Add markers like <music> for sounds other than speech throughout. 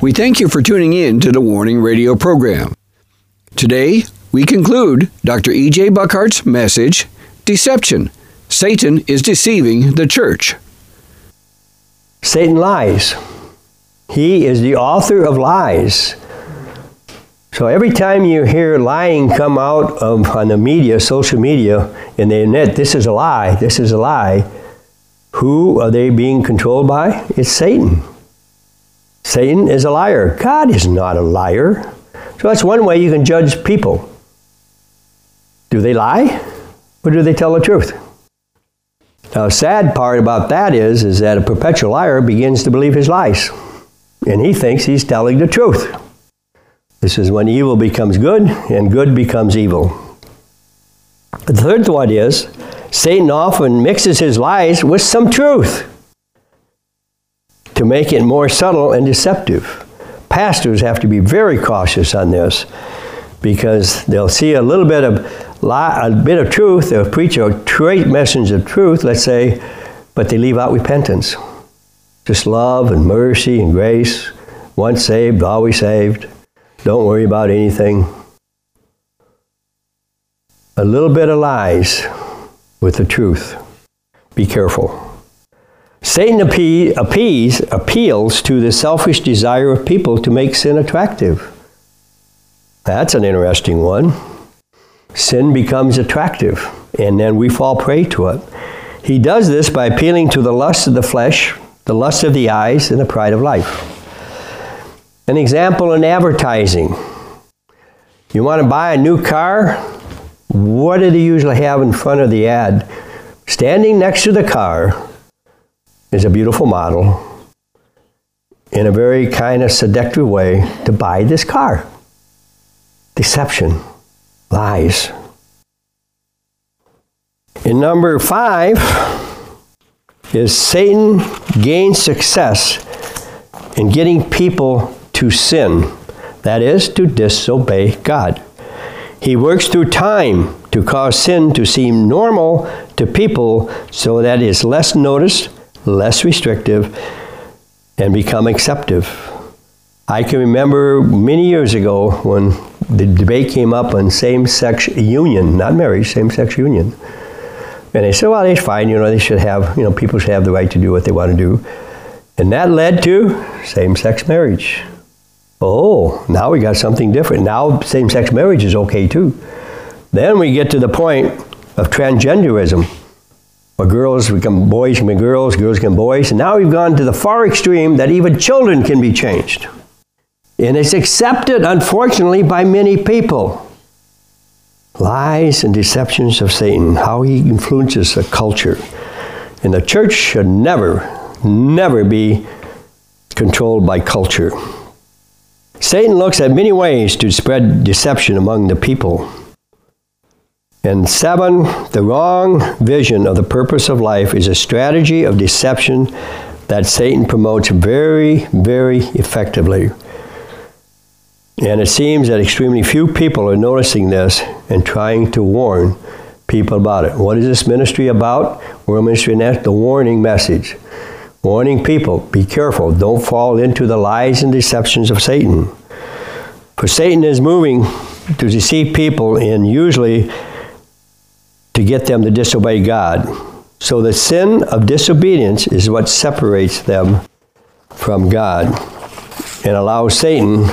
We thank you for tuning in to the Warning Radio program. Today, we conclude Dr. E.J. Buckardt's message Deception Satan is Deceiving the Church. Satan lies. He is the author of lies. So every time you hear lying come out of on the media, social media, and they admit this is a lie, this is a lie, who are they being controlled by? It's Satan. Satan is a liar. God is not a liar. So that's one way you can judge people. Do they lie or do they tell the truth? Now, the sad part about that is, is that a perpetual liar begins to believe his lies, and he thinks he's telling the truth. This is when evil becomes good and good becomes evil. The third one is Satan often mixes his lies with some truth to make it more subtle and deceptive. Pastors have to be very cautious on this because they'll see a little bit of lie, a bit of truth, they'll preach a great message of truth, let's say, but they leave out repentance. Just love and mercy and grace. Once saved, always saved. Don't worry about anything. A little bit of lies with the truth. Be careful. Satan appease, appeals to the selfish desire of people to make sin attractive. That's an interesting one sin becomes attractive, and then we fall prey to it. He does this by appealing to the lust of the flesh, the lust of the eyes, and the pride of life. An example in advertising. You want to buy a new car? What do they usually have in front of the ad? Standing next to the car is a beautiful model in a very kind of seductive way to buy this car. Deception lies. In number five is Satan gains success in getting people to sin, that is, to disobey God. He works through time to cause sin to seem normal to people so that it is less noticed, less restrictive, and become acceptive. I can remember many years ago when the debate came up on same-sex union, not marriage, same-sex union. And they said, well, it's fine, you know, they should have, you know, people should have the right to do what they want to do. And that led to same-sex marriage. Oh, now we got something different. Now same-sex marriage is okay too. Then we get to the point of transgenderism, where girls become boys can be girls, girls can be boys. And now we've gone to the far extreme that even children can be changed. And it's accepted, unfortunately, by many people. Lies and deceptions of Satan, how he influences the culture. And the church should never, never be controlled by culture. Satan looks at many ways to spread deception among the people. And seven, the wrong vision of the purpose of life is a strategy of deception that Satan promotes very, very effectively. And it seems that extremely few people are noticing this and trying to warn people about it. What is this ministry about? World Ministry Net, the warning message. Warning people, be careful, don't fall into the lies and deceptions of Satan. For Satan is moving to deceive people and usually to get them to disobey God. So the sin of disobedience is what separates them from God and allows Satan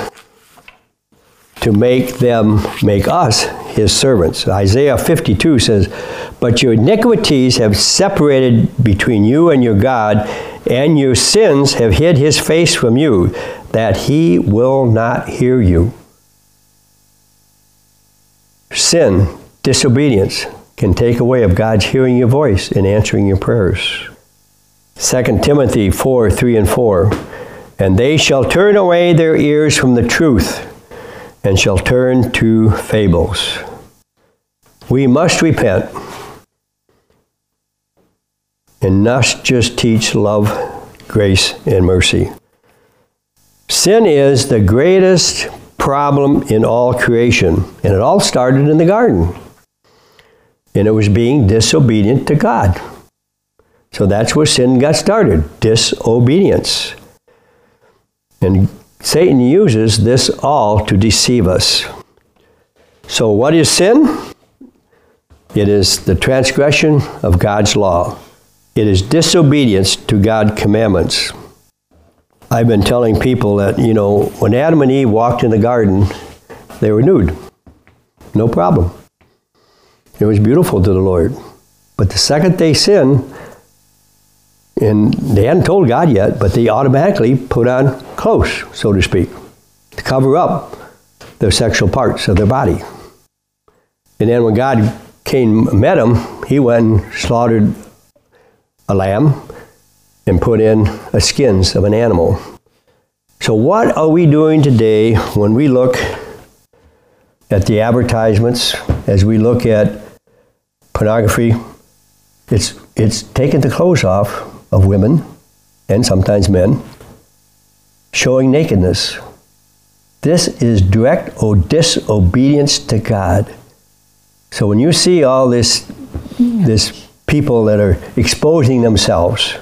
to make them, make us his servants. Isaiah 52 says, But your iniquities have separated between you and your God, and your sins have hid his face from you, that he will not hear you. Sin, disobedience, can take away of God's hearing your voice and answering your prayers. 2 Timothy 4 3 and 4. And they shall turn away their ears from the truth and shall turn to fables. We must repent and not just teach love, grace, and mercy. Sin is the greatest problem in all creation, and it all started in the garden. And it was being disobedient to God. So that's where sin got started disobedience. And Satan uses this all to deceive us. So, what is sin? It is the transgression of God's law. It is disobedience to God's commandments. I've been telling people that, you know, when Adam and Eve walked in the garden, they were nude. No problem. It was beautiful to the Lord. But the second they sinned, and they hadn't told God yet, but they automatically put on clothes, so to speak, to cover up their sexual parts of their body. And then when God came met him, he went and slaughtered a lamb and put in a skins of an animal. So what are we doing today when we look at the advertisements, as we look at pornography? It's, it's taking the clothes off of women and sometimes men, showing nakedness. This is direct or disobedience to God. So when you see all this, this people that are exposing themselves,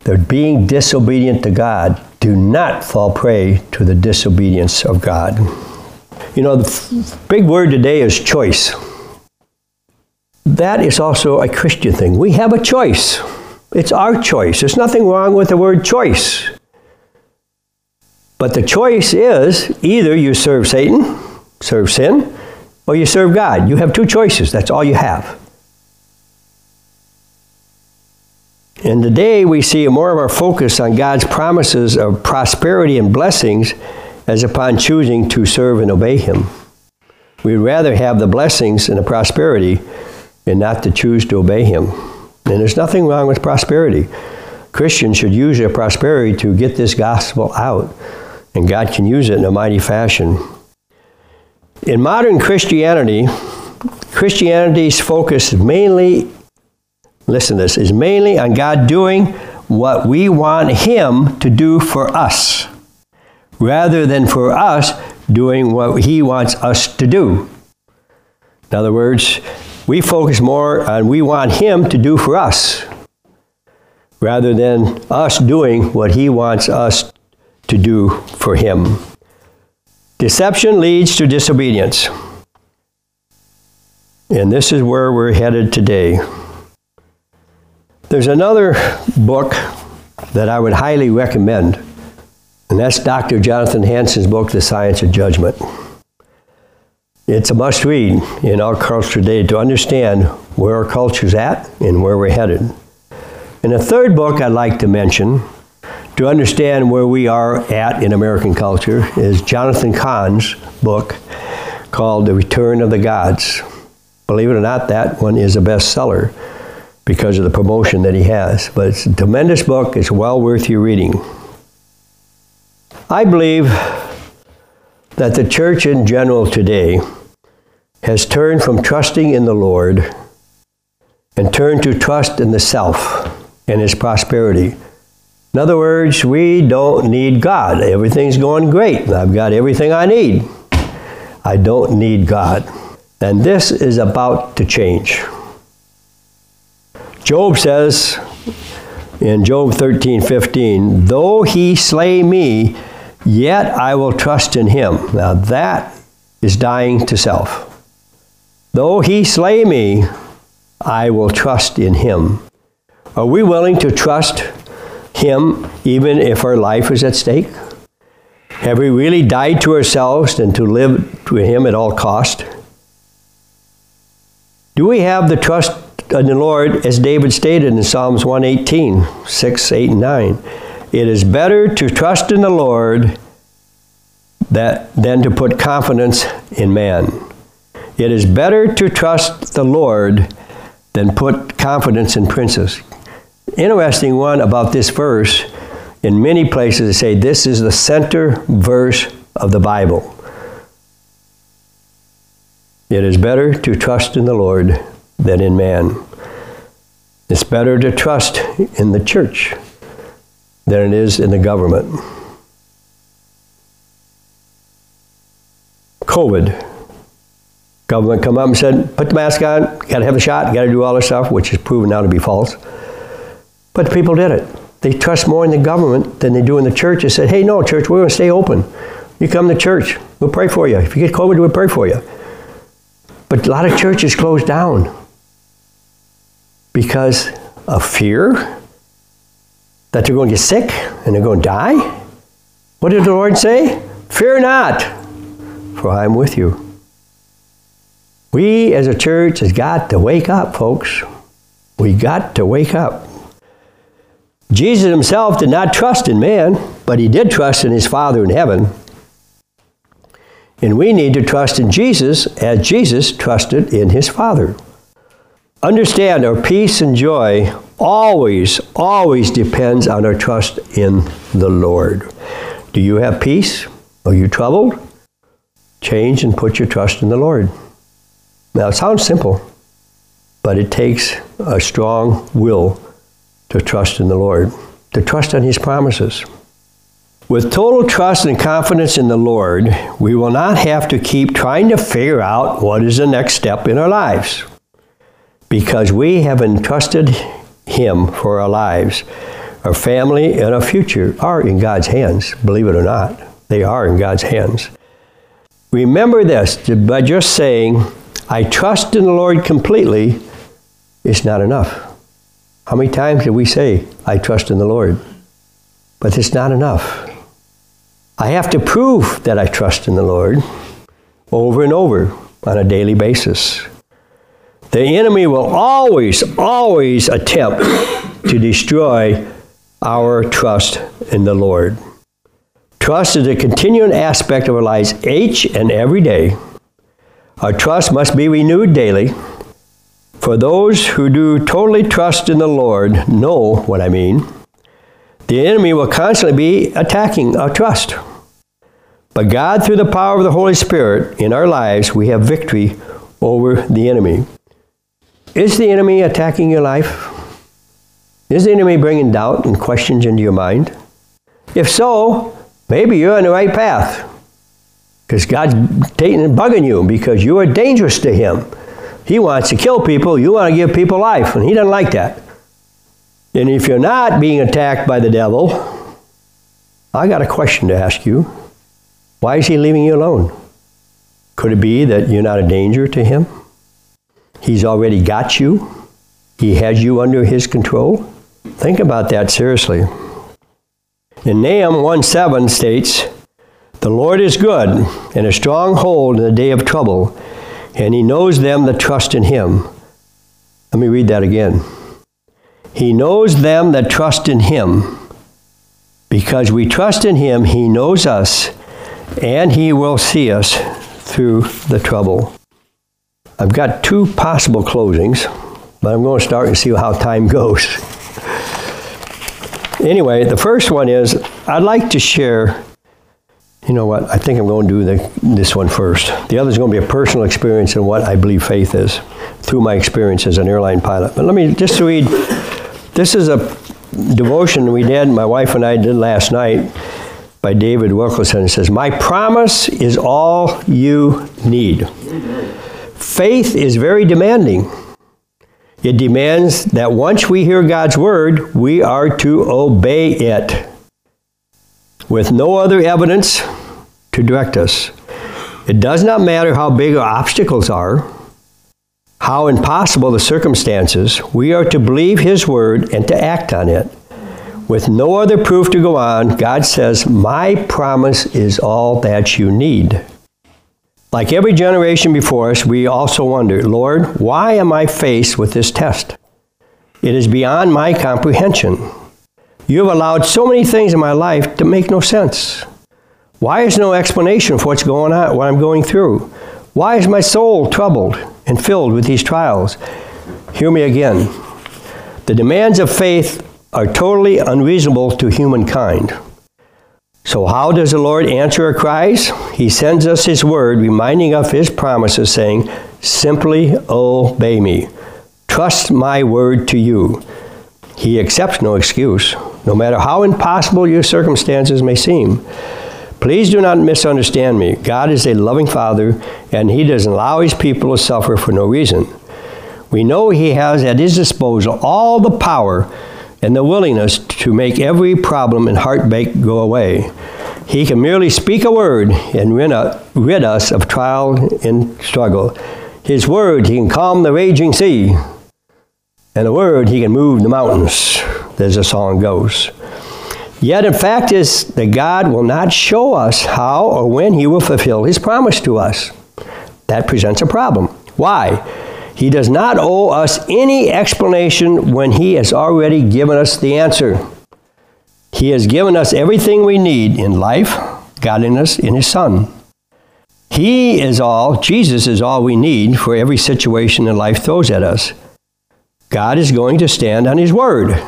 they're being disobedient to God. Do not fall prey to the disobedience of God. You know, the big word today is choice. That is also a Christian thing. We have a choice. It's our choice. There's nothing wrong with the word choice. But the choice is either you serve Satan, serve sin, or you serve God. You have two choices. That's all you have. And today we see more of our focus on God's promises of prosperity and blessings as upon choosing to serve and obey Him. We'd rather have the blessings and the prosperity and not to choose to obey Him. And there's nothing wrong with prosperity. Christians should use their prosperity to get this gospel out, and God can use it in a mighty fashion. In modern Christianity, Christianity's focus mainly, listen this, is mainly on God doing what we want Him to do for us, rather than for us doing what He wants us to do. In other words, we focus more on we want Him to do for us rather than us doing what He wants us to do for Him. Deception leads to disobedience. And this is where we're headed today. There's another book that I would highly recommend, and that's Dr. Jonathan Hansen's book, The Science of Judgment. It's a must read in our culture today to understand where our culture's at and where we're headed. And a third book I'd like to mention to understand where we are at in American culture is Jonathan Cahn's book called The Return of the Gods. Believe it or not, that one is a bestseller because of the promotion that he has. But it's a tremendous book, it's well worth your reading. I believe that the church in general today has turned from trusting in the Lord and turned to trust in the self and his prosperity. In other words, we don't need God. Everything's going great. I've got everything I need. I don't need God. And this is about to change. Job says in Job 13 15, though he slay me, yet I will trust in him. Now that is dying to self. Though he slay me, I will trust in him. Are we willing to trust him even if our life is at stake? Have we really died to ourselves and to live to him at all cost? Do we have the trust in the Lord as David stated in Psalms 118, 6, 8, and 9? It is better to trust in the Lord that, than to put confidence in man. It is better to trust the Lord than put confidence in princes. Interesting one about this verse, in many places they say this is the center verse of the Bible. It is better to trust in the Lord than in man. It's better to trust in the church than it is in the government. COVID. Government come up and said, put the mask on, got to have a shot, got to do all this stuff, which is proven now to be false. But the people did it. They trust more in the government than they do in the church. They said, hey, no, church, we're going to stay open. You come to church, we'll pray for you. If you get COVID, we'll pray for you. But a lot of churches closed down because of fear that they're going to get sick and they're going to die. What did the Lord say? Fear not, for I am with you. We as a church has got to wake up, folks. We got to wake up. Jesus himself did not trust in man, but he did trust in his Father in heaven. And we need to trust in Jesus as Jesus trusted in his Father. Understand our peace and joy always, always depends on our trust in the Lord. Do you have peace? Are you troubled? Change and put your trust in the Lord. Now, it sounds simple, but it takes a strong will to trust in the Lord, to trust on His promises. With total trust and confidence in the Lord, we will not have to keep trying to figure out what is the next step in our lives because we have entrusted Him for our lives. Our family and our future are in God's hands, believe it or not. They are in God's hands. Remember this by just saying, I trust in the Lord completely, is not enough. How many times do we say, I trust in the Lord? But it's not enough. I have to prove that I trust in the Lord over and over on a daily basis. The enemy will always, always attempt to destroy our trust in the Lord. Trust is a continuing aspect of our lives each and every day. Our trust must be renewed daily. For those who do totally trust in the Lord know what I mean. The enemy will constantly be attacking our trust. But God, through the power of the Holy Spirit in our lives, we have victory over the enemy. Is the enemy attacking your life? Is the enemy bringing doubt and questions into your mind? If so, maybe you're on the right path. Because God's taking and bugging you because you are dangerous to Him. He wants to kill people, you want to give people life, and He doesn't like that. And if you're not being attacked by the devil, I got a question to ask you. Why is he leaving you alone? Could it be that you're not a danger to him? He's already got you. He has you under his control. Think about that seriously. In Nahum 1 7 states, The Lord is good and a strong hold in the day of trouble, and he knows them that trust in him. Let me read that again. He knows them that trust in him. Because we trust in him, he knows us, and he will see us through the trouble. I've got two possible closings, but I'm going to start and see how time <laughs> goes. anyway, the first one is I'd like to share. You know what? I think I'm going to do the, this one first. The other is going to be a personal experience in what I believe faith is through my experience as an airline pilot. But let me just read this is a devotion we did, my wife and I did last night by David Wilkerson. It says, My promise is all you need. Faith is very demanding. It demands that once we hear God's word, we are to obey it with no other evidence to direct us. It does not matter how big our obstacles are, how impossible the circumstances, we are to believe His word and to act on it. With no other proof to go on, God says, My promise is all that you need. Like every generation before us, we also wonder, Lord, why am I faced with this test? It is beyond my comprehension. You have allowed so many things in my life to make no sense. Why is no explanation for what's going on, what I'm going through? Why is my soul troubled and filled with these trials? Hear me again. The demands of faith are totally unreasonable to humankind. So, how does the Lord answer our cries? He sends us His word, reminding us of His promises, saying, Simply obey me. Trust my word to you. He accepts no excuse, no matter how impossible your circumstances may seem. Please do not misunderstand me. God is a loving Father, and He doesn't allow His people to suffer for no reason. We know He has at His disposal all the power and the willingness to make every problem and heartbreak go away. He can merely speak a word and rid us of trial and struggle. His word, He can calm the raging sea. And a word, He can move the mountains, as the song goes. Yet, in fact, is that God will not show us how or when He will fulfill His promise to us. That presents a problem. Why? He does not owe us any explanation when He has already given us the answer. He has given us everything we need in life, godliness, in His Son. He is all, Jesus is all we need for every situation that life throws at us. God is going to stand on His word.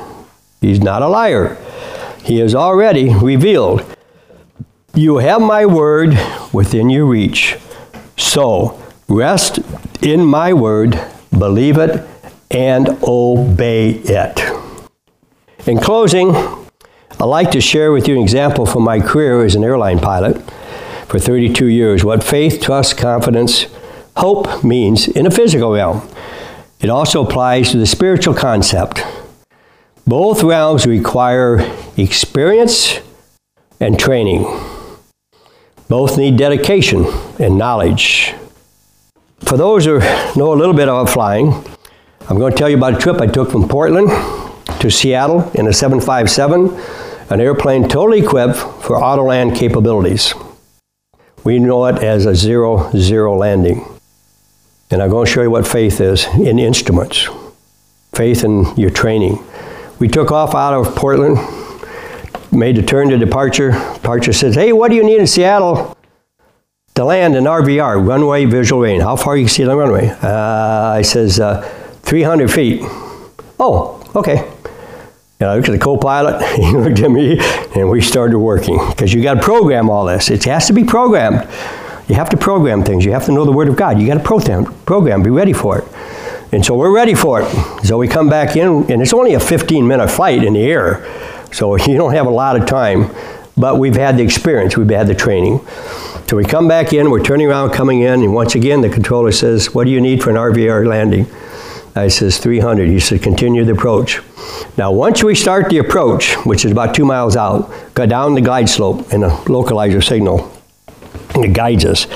He's not a liar. He has already revealed. You have my word within your reach. So rest in my word, believe it, and obey it. In closing, I'd like to share with you an example from my career as an airline pilot for 32 years what faith, trust, confidence, hope means in a physical realm. It also applies to the spiritual concept. Both realms require experience and training. Both need dedication and knowledge. For those who know a little bit about flying, I'm going to tell you about a trip I took from Portland to Seattle in a 757, an airplane totally equipped for Autoland capabilities. We know it as a zero zero landing. And I'm going to show you what faith is in instruments, faith in your training. We took off out of Portland, made the turn to departure. Departure says, Hey, what do you need in Seattle to land an RVR, runway visual rating? How far you can see the runway? Uh, I says, uh, 300 feet. Oh, okay. And I looked at the co-pilot, <laughs> he looked at me, and we started working. Because you got to program all this. It has to be programmed. You have to program things. You have to know the Word of God. You got to program, program, be ready for it. And so we're ready for it. So we come back in, and it's only a 15 minute flight in the air. So <laughs> you don't have a lot of time, but we've had the experience, we've had the training. So we come back in, we're turning around, coming in, and once again the controller says, What do you need for an RVR landing? I says 300. He said, Continue the approach. Now, once we start the approach, which is about two miles out, go down the glide slope in a localizer signal. and It guides us.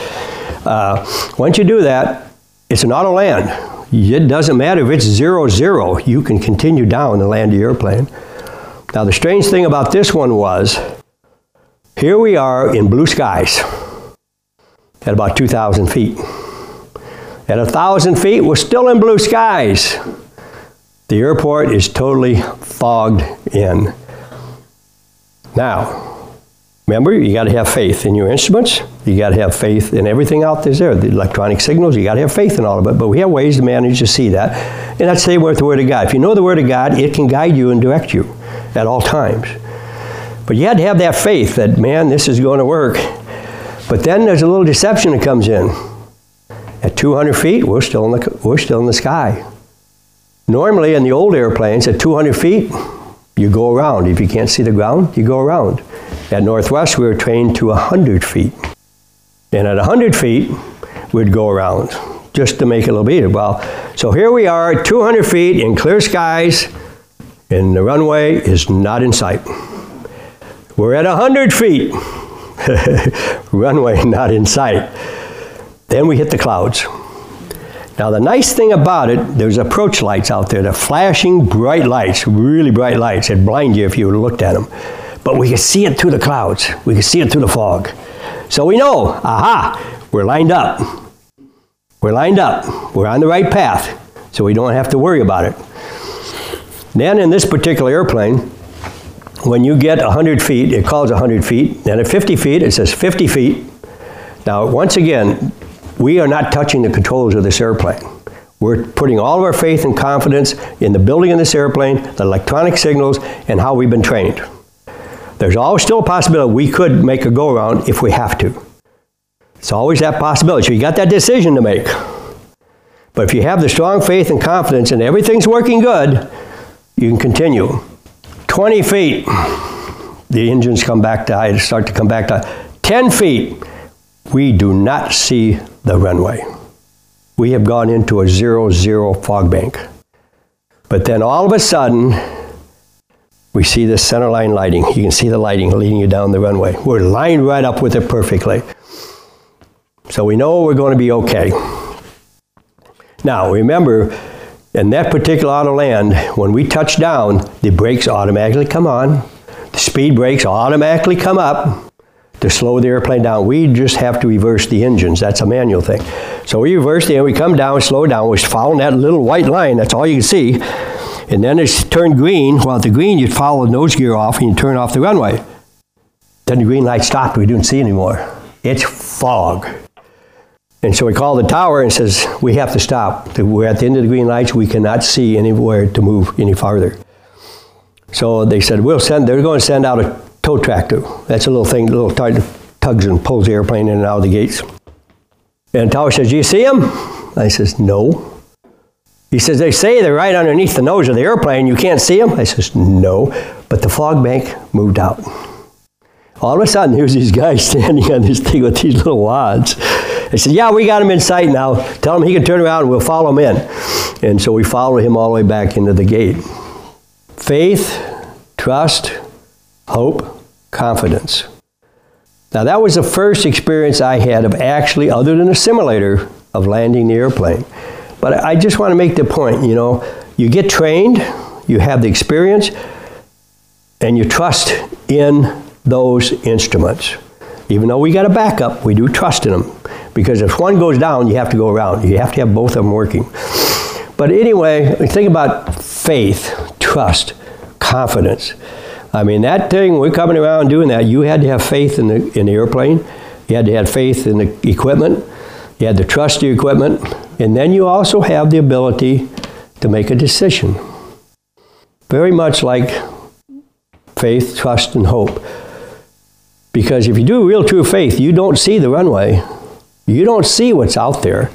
Uh, once you do that, it's an auto land. It doesn't matter if it's zero zero, you can continue down and land the airplane. Now, the strange thing about this one was here we are in blue skies at about 2,000 feet. At 1,000 feet, we're still in blue skies. The airport is totally fogged in. Now, Remember, you got to have faith in your instruments. You got to have faith in everything out there. The electronic signals, you got to have faith in all of it. But we have ways to manage to see that. And that's the same with the Word of God. If you know the Word of God, it can guide you and direct you at all times. But you had to have that faith that, man, this is going to work. But then there's a little deception that comes in. At 200 feet, we're still in the, we're still in the sky. Normally, in the old airplanes, at 200 feet, you go around. If you can't see the ground, you go around. At Northwest, we were trained to 100 feet. And at 100 feet, we'd go around just to make it a little bit. Well, so here we are, 200 feet in clear skies, and the runway is not in sight. We're at 100 feet. <laughs> runway not in sight. Then we hit the clouds. Now, the nice thing about it, there's approach lights out there. They're flashing bright lights, really bright lights. It'd blind you if you looked at them. But we can see it through the clouds. We can see it through the fog. So we know, aha, we're lined up. We're lined up. We're on the right path. So we don't have to worry about it. Then in this particular airplane, when you get 100 feet, it calls 100 feet. Then at 50 feet, it says 50 feet. Now, once again, we are not touching the controls of this airplane. We're putting all of our faith and confidence in the building of this airplane, the electronic signals, and how we've been trained. There's always still a possibility we could make a go around if we have to. It's always that possibility. So you got that decision to make. But if you have the strong faith and confidence and everything's working good, you can continue. 20 feet, the engines come back to high, start to come back to 10 feet. We do not see the runway. We have gone into a zero zero fog bank. But then all of a sudden, we see the center line lighting. You can see the lighting leading you down the runway. We're lined right up with it perfectly. So we know we're going to be okay. Now, remember, in that particular auto land, when we touch down, the brakes automatically come on, the speed brakes automatically come up to slow the airplane down. We just have to reverse the engines. That's a manual thing. So we reverse the, engine, we come down, slow down. We're following that little white line. That's all you can see. And then it's turned green. Well, at the green, you'd follow the nose gear off and you turn off the runway. Then the green light stopped. We didn't see anymore. It's fog. And so we call the tower and says, we have to stop. We're at the end of the green lights. We cannot see anywhere to move any farther. So they said, we'll send, they're going to send out a tow tractor. That's a little thing, little tug, tugs and pulls the airplane in and out of the gates. And tower says, do you see them? I says, no. He says, they say they're right underneath the nose of the airplane. You can't see them? I says, no. But the fog bank moved out. All of a sudden, here's these guys <laughs> standing on this thing with these little wads. I said, Yeah, we got him in sight now. Tell him he can turn around and we'll follow him in. And so we followed him all the way back into the gate. Faith, trust, hope, confidence. Now, that was the first experience I had of actually, other than a simulator, of landing the airplane. But I just want to make the point you know, you get trained, you have the experience, and you trust in those instruments. Even though we got a backup, we do trust in them. Because if one goes down, you have to go around. You have to have both of them working. But anyway, think about faith, trust, confidence. I mean, that thing, we're coming around doing that, you had to have faith in the, in the airplane. You had to have faith in the equipment. You had to trust the equipment. And then you also have the ability to make a decision. Very much like faith, trust, and hope. Because if you do real true faith, you don't see the runway. You don't see what's out there,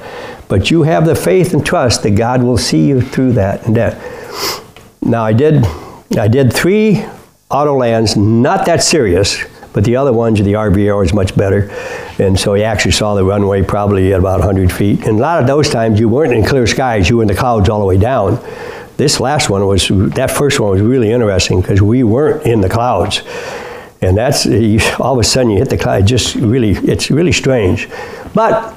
but you have the faith and trust that God will see you through that and that. Now I did I did three auto lands, not that serious, but the other ones, the RVR is much better. And so he actually saw the runway probably at about 100 feet. And a lot of those times you weren't in clear skies, you were in the clouds all the way down. This last one was, that first one was really interesting because we weren't in the clouds. And that's, all of a sudden you hit the cloud, just really, it's really strange. But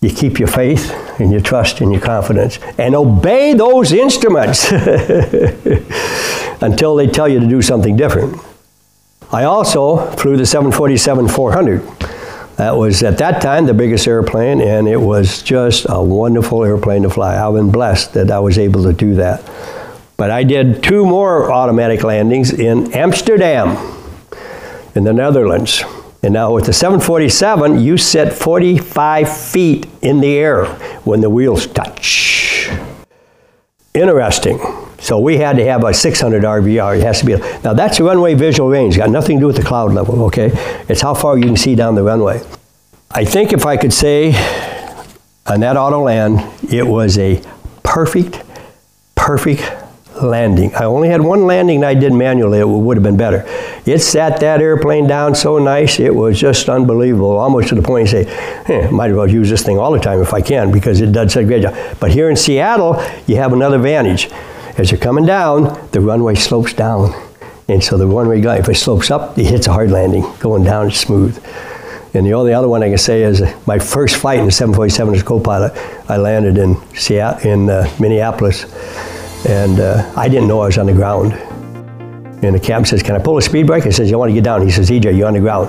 you keep your faith and your trust and your confidence and obey those instruments <laughs> until they tell you to do something different. I also flew the 747 400. That was at that time the biggest airplane, and it was just a wonderful airplane to fly. I've been blessed that I was able to do that. But I did two more automatic landings in Amsterdam, in the Netherlands. And now with the 747, you set 45 feet in the air when the wheels touch. Interesting. So we had to have a 600 RVR. It has to be. Now that's a runway visual range. Got nothing to do with the cloud level. Okay, it's how far you can see down the runway. I think if I could say on that auto land, it was a perfect, perfect landing. I only had one landing I did manually. It would have been better. It sat that airplane down so nice. It was just unbelievable, almost to the point you say, eh, might as well use this thing all the time if I can because it does such a great job. But here in Seattle, you have another advantage. As you're coming down, the runway slopes down. And so the runway guy, if it slopes up, it hits a hard landing. Going down, it's smooth. And the only other one I can say is my first flight in the 747 as co-pilot, I landed in Seattle, in uh, Minneapolis, and uh, I didn't know I was on the ground. And the captain says, "Can I pull a speed brake?" I says, "You want to get down?" He says, "EJ, you're on the ground."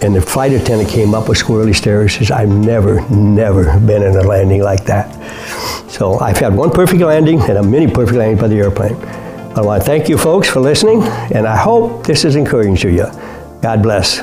And the flight attendant came up with squirrely stairs. Says, "I've never, never been in a landing like that." So I've had one perfect landing and a many perfect landings by the airplane. I want to thank you folks for listening, and I hope this is encouraging to you. God bless.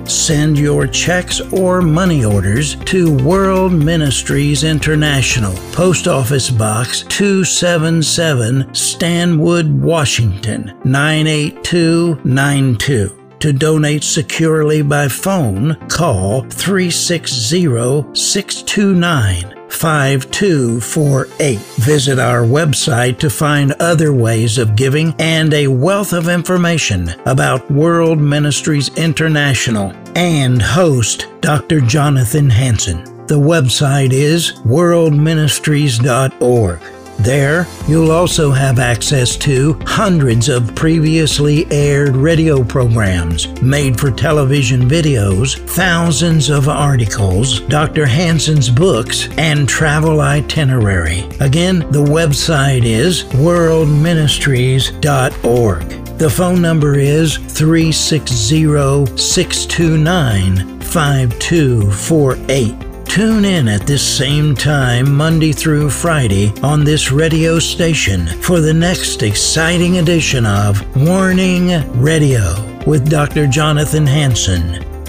Send your checks or money orders to World Ministries International, Post Office Box 277, Stanwood, Washington 98292. To donate securely by phone, call 360 629 5248. Visit our website to find other ways of giving and a wealth of information about World Ministries International and host Dr. Jonathan Hansen. The website is worldministries.org. There, you'll also have access to hundreds of previously aired radio programs, made for television videos, thousands of articles, Dr. Hansen's books, and travel itinerary. Again, the website is worldministries.org. The phone number is 360 629 5248. Tune in at this same time, Monday through Friday, on this radio station for the next exciting edition of Warning Radio with Dr. Jonathan Hansen.